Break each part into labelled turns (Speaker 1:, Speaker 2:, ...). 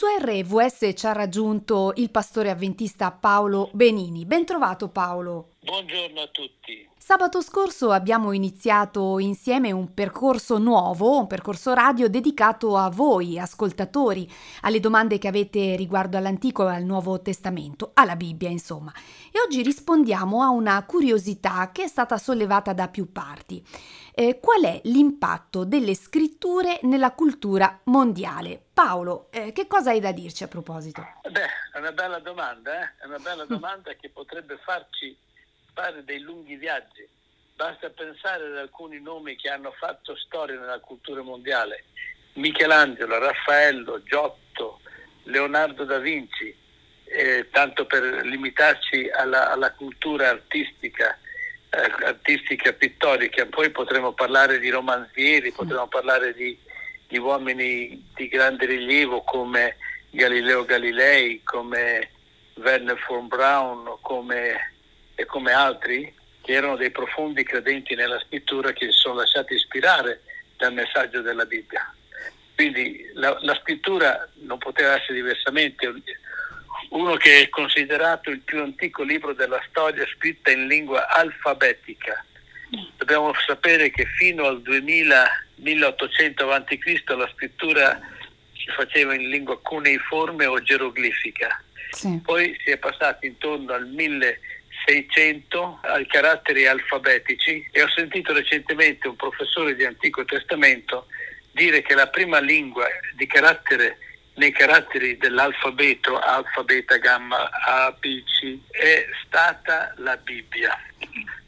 Speaker 1: Su RVS ci ha raggiunto il pastore avventista Paolo Benini. Ben trovato Paolo.
Speaker 2: Buongiorno a tutti.
Speaker 1: Sabato scorso abbiamo iniziato insieme un percorso nuovo, un percorso radio dedicato a voi, ascoltatori, alle domande che avete riguardo all'Antico e al Nuovo Testamento, alla Bibbia insomma. E oggi rispondiamo a una curiosità che è stata sollevata da più parti. Eh, qual è l'impatto delle scritture nella cultura mondiale? Paolo, eh, che cosa hai da dirci a proposito?
Speaker 2: Beh, è una bella domanda, eh? è una bella domanda che potrebbe farci fare dei lunghi viaggi. Basta pensare ad alcuni nomi che hanno fatto storia nella cultura mondiale. Michelangelo, Raffaello, Giotto, Leonardo da Vinci, eh, tanto per limitarci alla, alla cultura artistica, eh, artistica pittorica. Poi potremo parlare di romanzieri, potremo parlare di, di uomini di grande rilievo come Galileo Galilei, come Werner von Braun, come e come altri che erano dei profondi credenti nella scrittura che si sono lasciati ispirare dal messaggio della Bibbia. Quindi la, la scrittura non poteva essere diversamente. Uno che è considerato il più antico libro della storia scritta in lingua alfabetica. Dobbiamo sapere che fino al 2000, 1800 a.C. la scrittura si faceva in lingua cuneiforme o geroglifica. Sì. Poi si è passati intorno al 1000 600 ai caratteri alfabetici e ho sentito recentemente un professore di Antico Testamento dire che la prima lingua di carattere nei caratteri dell'alfabeto, alfa, beta, gamma, A, B, C, è stata la Bibbia.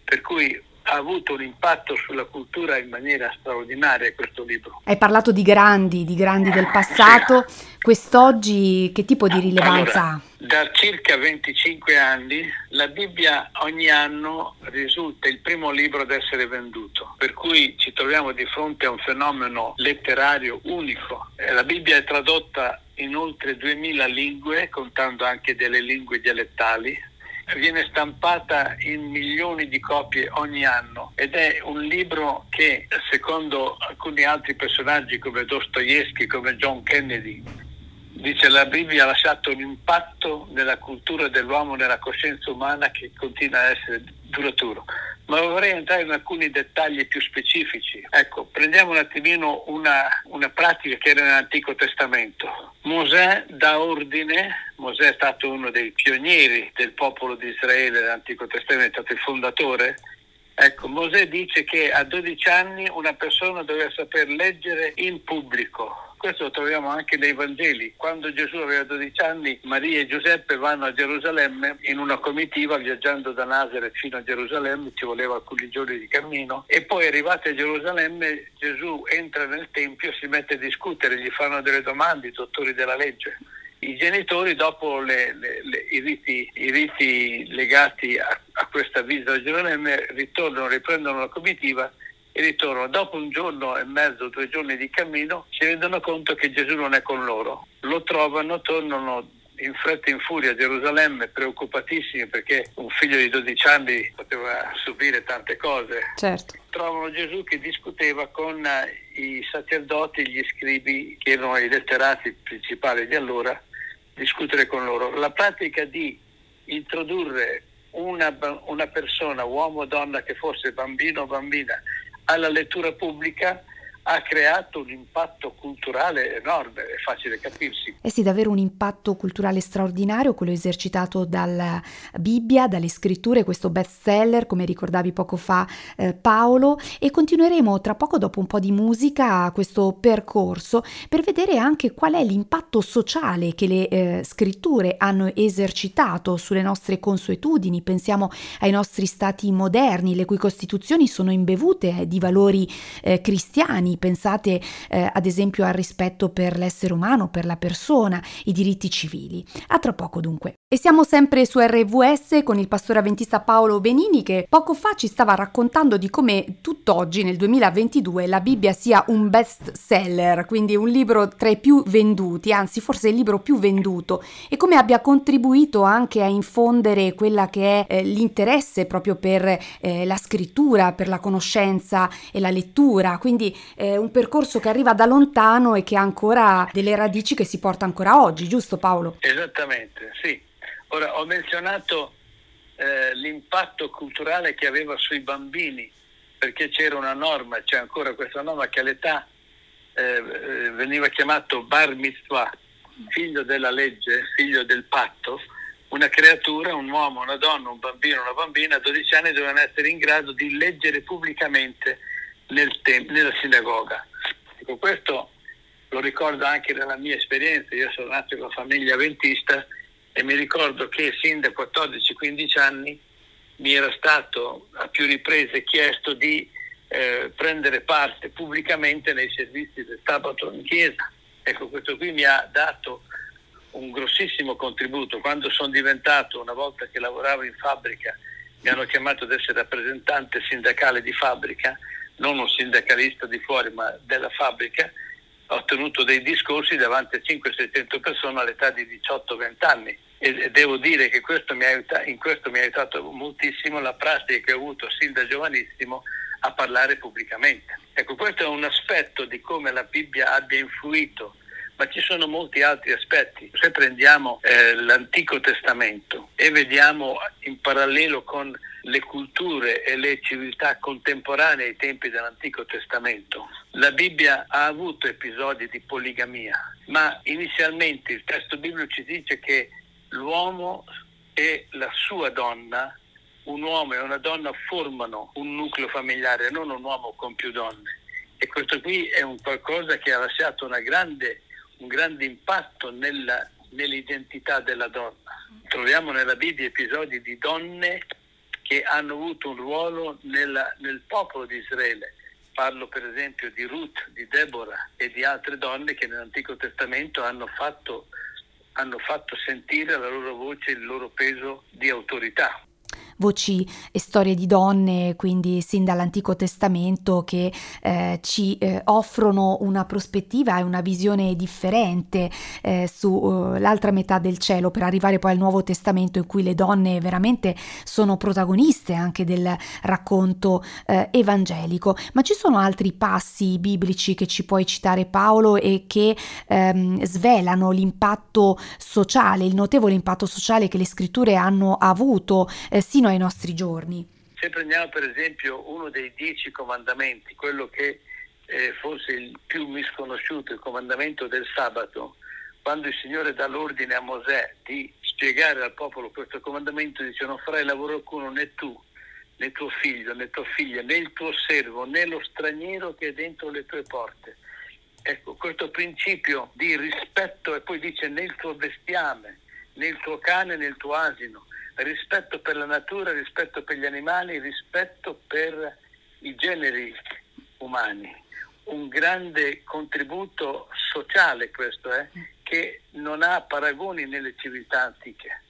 Speaker 2: Per cui ha avuto un impatto sulla cultura in maniera straordinaria questo libro.
Speaker 1: Hai parlato di grandi, di grandi del passato, sì. quest'oggi che tipo di rilevanza
Speaker 2: allora, ha? Da circa 25 anni la Bibbia ogni anno risulta il primo libro ad essere venduto, per cui ci troviamo di fronte a un fenomeno letterario unico. Eh, la Bibbia è tradotta in oltre 2000 lingue, contando anche delle lingue dialettali, viene stampata in milioni di copie ogni anno ed è un libro che, secondo alcuni altri personaggi come Dostoevsky, come John Kennedy, dice la Bibbia ha lasciato un impatto nella cultura dell'uomo, nella coscienza umana che continua a essere duraturo. Ma vorrei entrare in alcuni dettagli più specifici. Ecco, prendiamo un attimino una, una pratica che era nell'Antico Testamento. Mosè dà ordine, Mosè è stato uno dei pionieri del popolo di Israele nell'Antico Testamento, è stato il fondatore. Ecco, Mosè dice che a 12 anni una persona doveva saper leggere in pubblico questo lo troviamo anche nei Vangeli. Quando Gesù aveva 12 anni, Maria e Giuseppe vanno a Gerusalemme in una comitiva viaggiando da Nazareth fino a Gerusalemme, ci voleva alcuni giorni di cammino e poi arrivati a Gerusalemme Gesù entra nel Tempio si mette a discutere, gli fanno delle domande i dottori della legge. I genitori dopo le, le, le, i, riti, i, riti, legati a, a questa visita a Gerusalemme ritornano, riprendono la comitiva e ritornano. Dopo un giorno e mezzo, due giorni di cammino, si rendono conto che Gesù non è con loro. Lo trovano, tornano in fretta e in furia a Gerusalemme, preoccupatissimi perché un figlio di 12 anni poteva subire tante cose.
Speaker 1: Certo.
Speaker 2: Trovano Gesù che discuteva con i sacerdoti gli scribi, che erano i letterati principali di allora, discutere con loro. La pratica di introdurre una, una persona, uomo o donna che fosse bambino o bambina, alla lettura pubblica ha creato un impatto culturale enorme, è facile capirsi.
Speaker 1: Eh sì, davvero un impatto culturale straordinario, quello esercitato dalla Bibbia, dalle scritture, questo bestseller, come ricordavi poco fa eh, Paolo, e continueremo tra poco dopo un po' di musica questo percorso per vedere anche qual è l'impatto sociale che le eh, scritture hanno esercitato sulle nostre consuetudini, pensiamo ai nostri stati moderni, le cui costituzioni sono imbevute di valori eh, cristiani pensate eh, ad esempio al rispetto per l'essere umano, per la persona, i diritti civili. A tra poco dunque. E siamo sempre su RVS con il pastore avventista Paolo Benini che poco fa ci stava raccontando di come tutt'oggi nel 2022 la Bibbia sia un best seller, quindi un libro tra i più venduti, anzi forse il libro più venduto e come abbia contribuito anche a infondere quella che è eh, l'interesse proprio per eh, la scrittura, per la conoscenza e la lettura, quindi è un percorso che arriva da lontano e che ha ancora delle radici che si porta ancora oggi, giusto Paolo?
Speaker 2: Esattamente, sì. Ora ho menzionato eh, l'impatto culturale che aveva sui bambini, perché c'era una norma, c'è ancora questa norma che all'età eh, eh, veniva chiamato bar mitzvah, figlio della legge, figlio del patto, una creatura, un uomo, una donna, un bambino, una bambina a 12 anni dovevano essere in grado di leggere pubblicamente nel tem- nella sinagoga. Ecco, questo lo ricordo anche nella mia esperienza, io sono nato in una famiglia avventista e mi ricordo che sin da 14-15 anni mi era stato a più riprese chiesto di eh, prendere parte pubblicamente nei servizi del sabato in chiesa. Ecco, questo qui mi ha dato un grossissimo contributo. Quando sono diventato, una volta che lavoravo in fabbrica, mi hanno chiamato ad essere rappresentante sindacale di fabbrica, non un sindacalista di fuori, ma della fabbrica, ho tenuto dei discorsi davanti a 500-600 persone all'età di 18-20 anni e devo dire che questo aiutato, in questo mi ha aiutato moltissimo la pratica che ho avuto sin da giovanissimo a parlare pubblicamente. Ecco, questo è un aspetto di come la Bibbia abbia influito ma ci sono molti altri aspetti. Se prendiamo eh, l'Antico Testamento e vediamo in parallelo con le culture e le civiltà contemporanee ai tempi dell'Antico Testamento, la Bibbia ha avuto episodi di poligamia, ma inizialmente il testo biblico ci dice che l'uomo e la sua donna un uomo e una donna formano un nucleo familiare, non un uomo con più donne. E questo qui è un qualcosa che ha lasciato grande, un grande impatto nella, nell'identità della donna. Troviamo nella Bibbia episodi di donne che hanno avuto un ruolo nella, nel popolo di Israele. Parlo per esempio di Ruth, di Deborah e di altre donne che nell'Antico Testamento hanno fatto, hanno fatto sentire la loro voce, il loro peso di autorità
Speaker 1: voci e storie di donne, quindi sin dall'Antico Testamento, che eh, ci eh, offrono una prospettiva e una visione differente eh, sull'altra uh, metà del cielo per arrivare poi al Nuovo Testamento in cui le donne veramente sono protagoniste anche del racconto eh, evangelico. Ma ci sono altri passi biblici che ci puoi citare Paolo e che ehm, svelano l'impatto sociale, il notevole impatto sociale che le scritture hanno avuto eh, sino ai nostri giorni.
Speaker 2: Se prendiamo per esempio uno dei dieci comandamenti, quello che è forse il più misconosciuto, il comandamento del sabato, quando il Signore dà l'ordine a Mosè di spiegare al popolo questo comandamento, dice non farai lavoro alcuno né tu, né tuo figlio, né tua figlia, né il tuo servo, né lo straniero che è dentro le tue porte. Ecco, questo principio di rispetto e poi dice né il tuo bestiame, né il tuo cane, né il tuo asino, rispetto per la natura, rispetto per gli animali, rispetto per i generi umani. Un grande contributo sociale questo, eh, che non ha paragoni nelle civiltà antiche.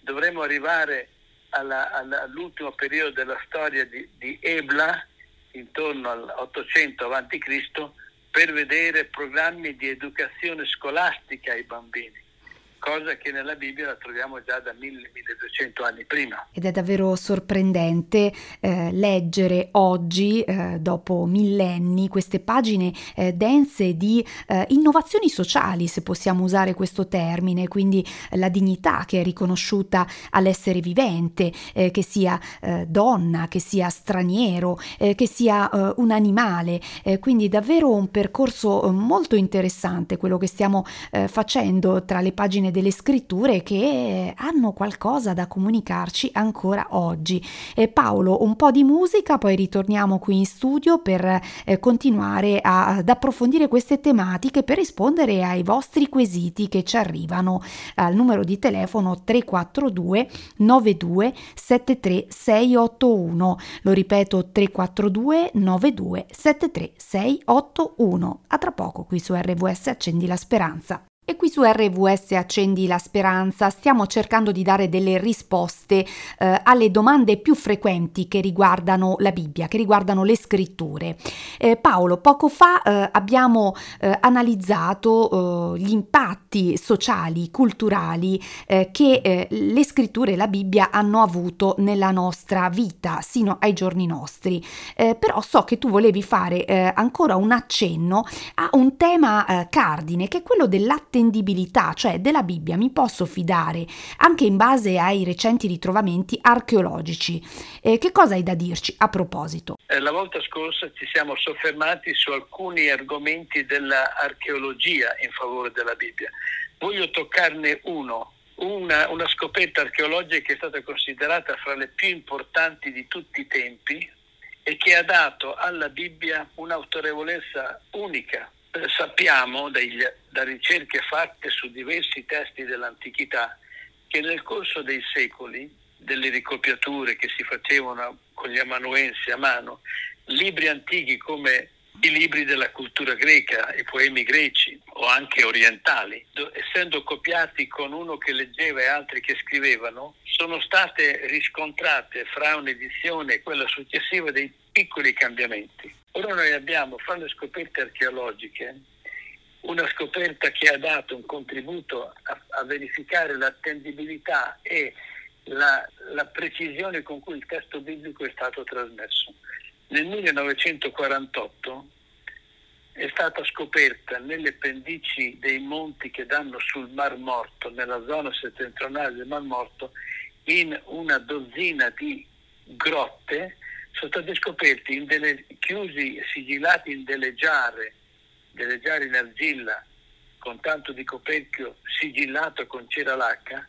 Speaker 2: Dovremmo arrivare alla, alla, all'ultimo periodo della storia di, di Ebla, intorno all'800 a.C., per vedere programmi di educazione scolastica ai bambini cosa che nella Bibbia la troviamo già da 1000-1200 anni prima.
Speaker 1: Ed è davvero sorprendente eh, leggere oggi, eh, dopo millenni, queste pagine eh, dense di eh, innovazioni sociali, se possiamo usare questo termine, quindi la dignità che è riconosciuta all'essere vivente, eh, che sia eh, donna, che sia straniero, che sia un animale, quindi davvero un percorso molto interessante quello che stiamo facendo tra le pagine delle scritture che hanno qualcosa da comunicarci ancora oggi. E Paolo, un po' di musica, poi ritorniamo qui in studio per eh, continuare a, ad approfondire queste tematiche per rispondere ai vostri quesiti che ci arrivano al numero di telefono 342 92 73 681. Lo ripeto 342 92 73 681. A tra poco qui su RVS Accendi la Speranza. E qui su RVS Accendi la Speranza stiamo cercando di dare delle risposte eh, alle domande più frequenti che riguardano la Bibbia, che riguardano le scritture. Eh, Paolo, poco fa eh, abbiamo eh, analizzato eh, gli impatti sociali, culturali eh, che le scritture e la Bibbia hanno avuto nella nostra vita sino ai giorni nostri. però so che tu volevi fare ancora un accenno a un tema cardine che è quello dell'attenzione attendibilità, cioè della Bibbia mi posso fidare anche in base ai recenti ritrovamenti archeologici. Eh, che cosa hai da dirci a proposito?
Speaker 2: Eh, la volta scorsa ci siamo soffermati su alcuni argomenti dell'archeologia in favore della Bibbia. Voglio toccarne uno, una, una, scoperta archeologica che è stata considerata fra le più importanti di tutti i tempi e che ha dato alla Bibbia un'autorevolezza unica eh, sappiamo dagli, da ricerche fatte su diversi testi dell'antichità che nel corso dei secoli, delle ricopiature che si facevano con gli amanuensi a mano, libri antichi come i libri della cultura greca, i poemi greci o anche orientali, essendo copiati con uno che leggeva e altri che scrivevano, sono state riscontrate fra un'edizione e quella successiva dei piccoli cambiamenti. Ora noi abbiamo, fra le scoperte archeologiche, una scoperta che ha dato un contributo a, a verificare l'attendibilità e la, la, precisione con cui il testo biblico è stato trasmesso. Nel 1948 è stata scoperta nelle pendici dei monti che danno sul Mar Morto, nella zona settentrionale del Mar Morto, in una dozzina di grotte sono stati scoperti delle, chiusi, sigillati in delle giare, delle giare in argilla con tanto di coperchio sigillato con cera lacca,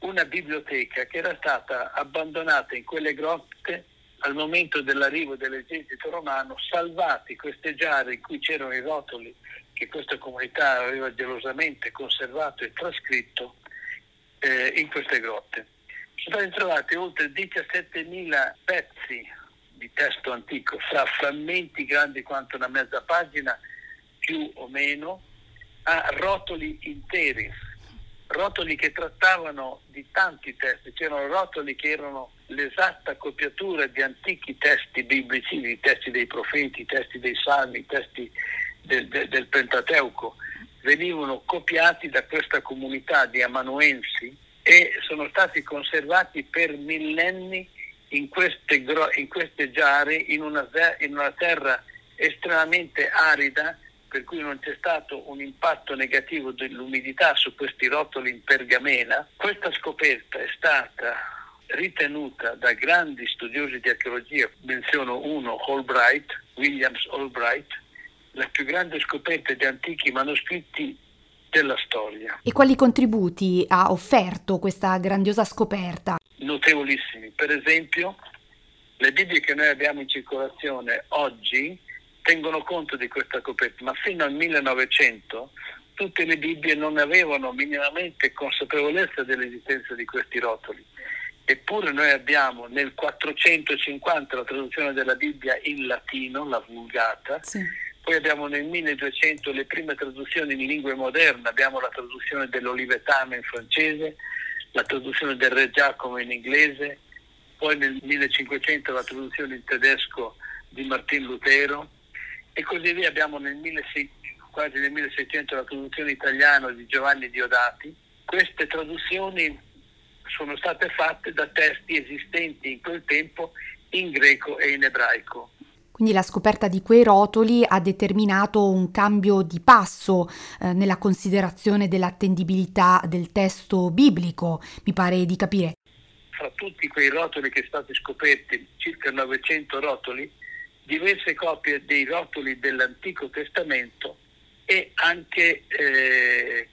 Speaker 2: una biblioteca che era stata abbandonata in quelle grotte al momento dell'arrivo dell'esercito romano, salvati queste giare in cui c'erano i rotoli che questa comunità aveva gelosamente conservato e trascritto eh, in queste grotte. Sono stati trovati oltre 17.000 pezzi di testo antico, fra frammenti grandi quanto una mezza pagina, più o meno, a rotoli interi, rotoli che trattavano di tanti testi, c'erano rotoli che erano l'esatta copiatura di antichi testi biblici, i testi dei profeti, i testi dei salmi, i testi del, del, del Pentateuco, venivano copiati da questa comunità di amanuensi e sono stati conservati per millenni in queste, in queste giare in una, in una terra estremamente arida per cui non c'è stato un impatto negativo dell'umidità su questi rotoli in pergamena, questa scoperta è stata ritenuta da grandi studiosi di archeologia, menziono uno, Albright, Williams Albright, la più grande scoperta di antichi manoscritti della storia.
Speaker 1: E quali contributi ha offerto questa grandiosa scoperta?
Speaker 2: notevolissimi. Per esempio, le Bibbie che noi abbiamo in circolazione oggi tengono conto di questa coperta, ma fino al 1900 tutte le Bibbie non avevano minimamente consapevolezza dell'esistenza di questi rotoli. Eppure noi abbiamo nel 450 la traduzione della Bibbia in latino, la Vulgata, sì. poi abbiamo nel 1200 le prime traduzioni in lingue moderne, abbiamo la traduzione dell'Olivetano in francese, la traduzione del Re Giacomo in inglese, poi nel 1500 la traduzione in tedesco di Martin Lutero e così via abbiamo nel 1600, quasi nel 1600 la traduzione italiana di Giovanni Diodati. Queste traduzioni sono state fatte da testi esistenti in quel tempo in greco e in ebraico.
Speaker 1: Quindi la scoperta di quei rotoli ha determinato un cambio di passo eh, nella considerazione dell'attendibilità del testo biblico, mi pare di capire.
Speaker 2: Fra tutti quei rotoli che sono stati scoperti, circa 900 rotoli, diverse copie dei rotoli dell'Antico Testamento e anche eh,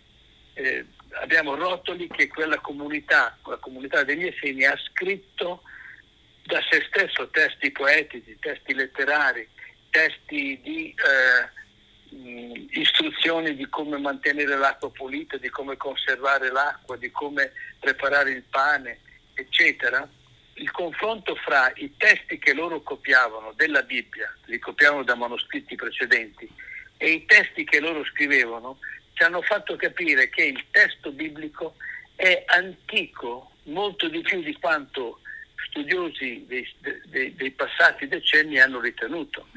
Speaker 2: eh, abbiamo rotoli che quella comunità, la comunità degli Esseni ha scritto da se stesso testi poetici, testi letterari, testi di eh, istruzioni di come mantenere l'acqua pulita, di come conservare l'acqua, di come preparare il pane, eccetera. Il confronto fra i testi che loro copiavano della Bibbia, li copiavano da manoscritti precedenti, e i testi che loro scrivevano, ci hanno fatto capire che il testo biblico è antico molto di più di quanto studiosi dei, dei, dei passati decenni hanno ritenuto.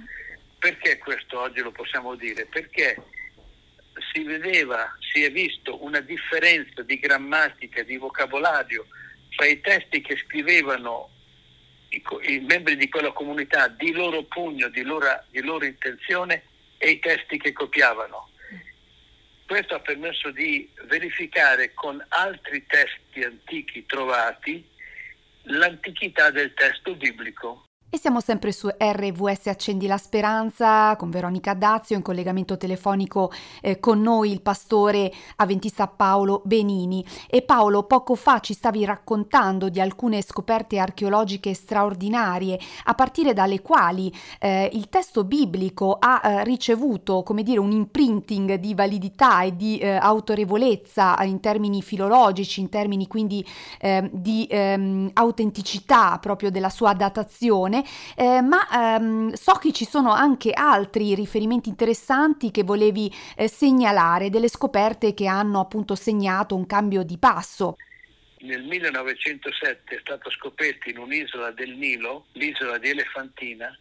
Speaker 2: Perché questo oggi lo possiamo dire? Perché si vedeva, si è visto una differenza di grammatica, di vocabolario tra i testi che scrivevano i, i membri di quella comunità di loro pugno, di loro, di loro intenzione e i testi che copiavano. Questo ha permesso di verificare con altri testi antichi trovati l'antichità del testo biblico.
Speaker 1: E siamo sempre su RVS Accendi la Speranza con Veronica Dazio, in collegamento telefonico eh, con noi il pastore avventista Paolo Benini. E Paolo, poco fa ci stavi raccontando di alcune scoperte archeologiche straordinarie, a partire dalle quali eh, il testo biblico ha eh, ricevuto, come dire, un imprinting di validità e di eh, autorevolezza in termini filologici, in termini quindi ehm, di ehm, autenticità proprio della sua datazione bene, eh, ma ehm, so che ci sono anche altri riferimenti interessanti che volevi eh, segnalare, delle scoperte che hanno appunto segnato un cambio di passo.
Speaker 2: Nel 1907 è stato scoperto in un'isola del Nilo, l'isola di Elefantina,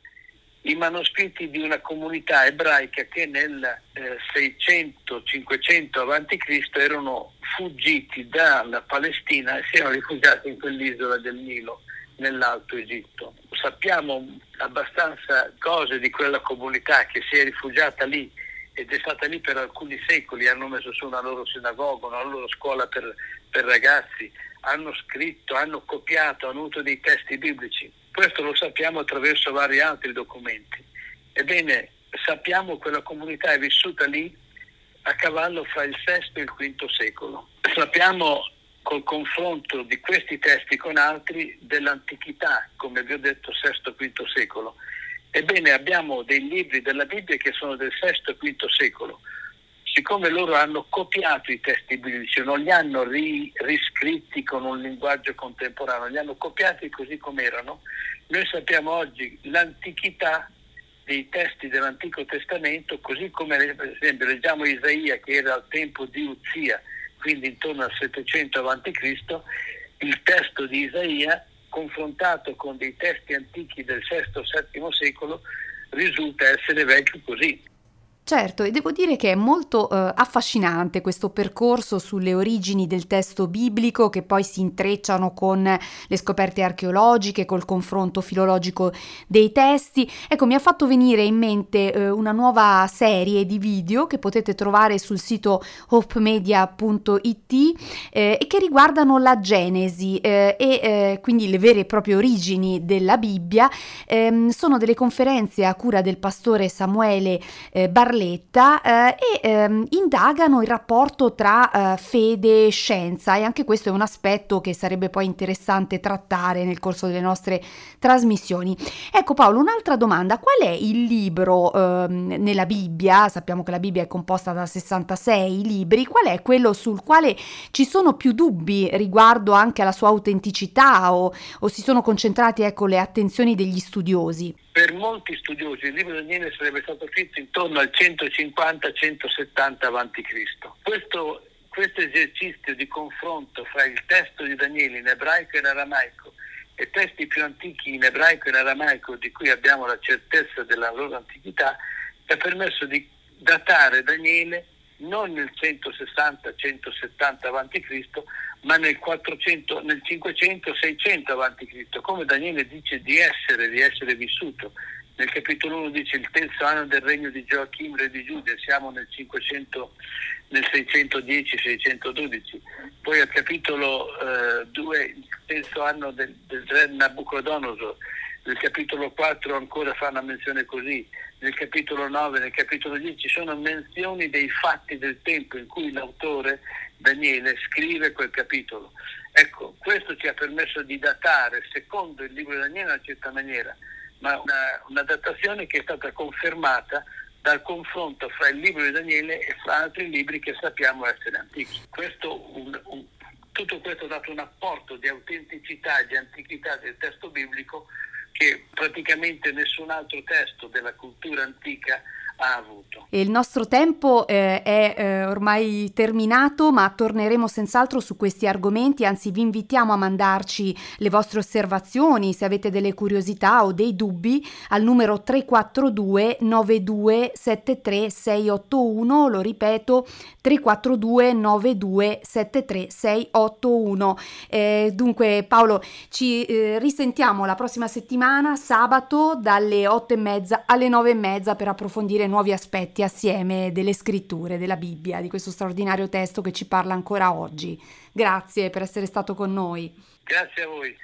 Speaker 2: i manoscritti di una comunità ebraica che nel eh, 600-500 a.C. erano fuggiti dalla Palestina e si erano rifugiati in quell'isola del Nilo nell'Alto Egitto. Sappiamo abbastanza cose di quella comunità che si è rifugiata lì ed è stata lì per alcuni secoli, hanno messo su una loro sinagoga, una loro scuola per, per ragazzi, hanno scritto, hanno copiato, hanno avuto dei testi biblici. Questo lo sappiamo attraverso vari altri documenti. Ebbene, sappiamo che quella comunità è vissuta lì a cavallo fra il VI e il V secolo. Sappiamo col confronto di questi testi con altri dell'antichità, come vi ho detto, VI-V secolo. Ebbene, abbiamo dei libri della Bibbia che sono del VI-V secolo. Siccome loro hanno copiato i testi biblici, non li hanno ri- riscritti con un linguaggio contemporaneo, li hanno copiati così come erano, noi sappiamo oggi l'antichità dei testi dell'Antico Testamento, così come per esempio leggiamo Isaia che era al tempo di Uzia, quindi intorno al 700 a.C., il testo di Isaia, confrontato con dei testi antichi del VI-VII secolo, risulta essere vecchio così.
Speaker 1: Certo, e devo dire che è molto eh, affascinante questo percorso sulle origini del testo biblico che poi si intrecciano con le scoperte archeologiche, col confronto filologico dei testi. Ecco, mi ha fatto venire in mente eh, una nuova serie di video che potete trovare sul sito hopemedia.it eh, e che riguardano la Genesi eh, e eh, quindi le vere e proprie origini della Bibbia. Ehm, sono delle conferenze a cura del pastore Samuele eh, Barletta Barletta eh, e ehm, indagano il rapporto tra eh, fede e scienza e anche questo è un aspetto che sarebbe poi interessante trattare nel corso delle nostre trasmissioni. Ecco Paolo, un'altra domanda, qual è il libro ehm, nella Bibbia, sappiamo che la Bibbia è composta da 66 libri, qual è quello sul quale ci sono più dubbi riguardo anche alla sua autenticità o, o si sono concentrati ecco, le attenzioni degli studiosi?
Speaker 2: Per molti studiosi il libro di Daniele sarebbe stato scritto intorno al 150-170 a.C. Questo, questo esercizio di confronto fra il testo di Daniele in ebraico e in aramaico e testi più antichi in ebraico e in aramaico di cui abbiamo la certezza della loro antichità ha permesso di datare Daniele non nel 160-170 a.C., ma nel, 400, nel 500-600 a.C., come Daniele dice di essere, di essere vissuto. Nel capitolo 1 dice il terzo anno del regno di Gioachim, re di Giudia, siamo nel, 500, nel 610-612. Poi al capitolo eh, 2, il terzo anno del, del re Nabucodonosor, nel capitolo 4 ancora fa una menzione così, nel capitolo 9, nel capitolo 10 sono menzioni dei fatti del tempo in cui l'autore Daniele scrive quel capitolo. Ecco, questo ci ha permesso di datare, secondo il libro di Daniele, in una certa maniera, ma una, una datazione che è stata confermata dal confronto fra il libro di Daniele e fra altri libri che sappiamo essere antichi. Questo, un, un, tutto questo ha dato un apporto di autenticità e di antichità del testo biblico che praticamente nessun altro testo della cultura antica ha avuto.
Speaker 1: il nostro tempo eh, è eh, ormai terminato, ma torneremo senz'altro su questi argomenti, anzi vi invitiamo a mandarci le vostre osservazioni, se avete delle curiosità o dei dubbi, al numero 342 9273 681, lo ripeto, 342 9273 681. Eh, dunque Paolo, ci eh, risentiamo la prossima settimana, sabato, dalle 8 e mezza alle 9 e mezza per approfondire nuovi aspetti assieme delle scritture della Bibbia, di questo straordinario testo che ci parla ancora oggi. Grazie per essere stato con noi.
Speaker 2: Grazie a voi.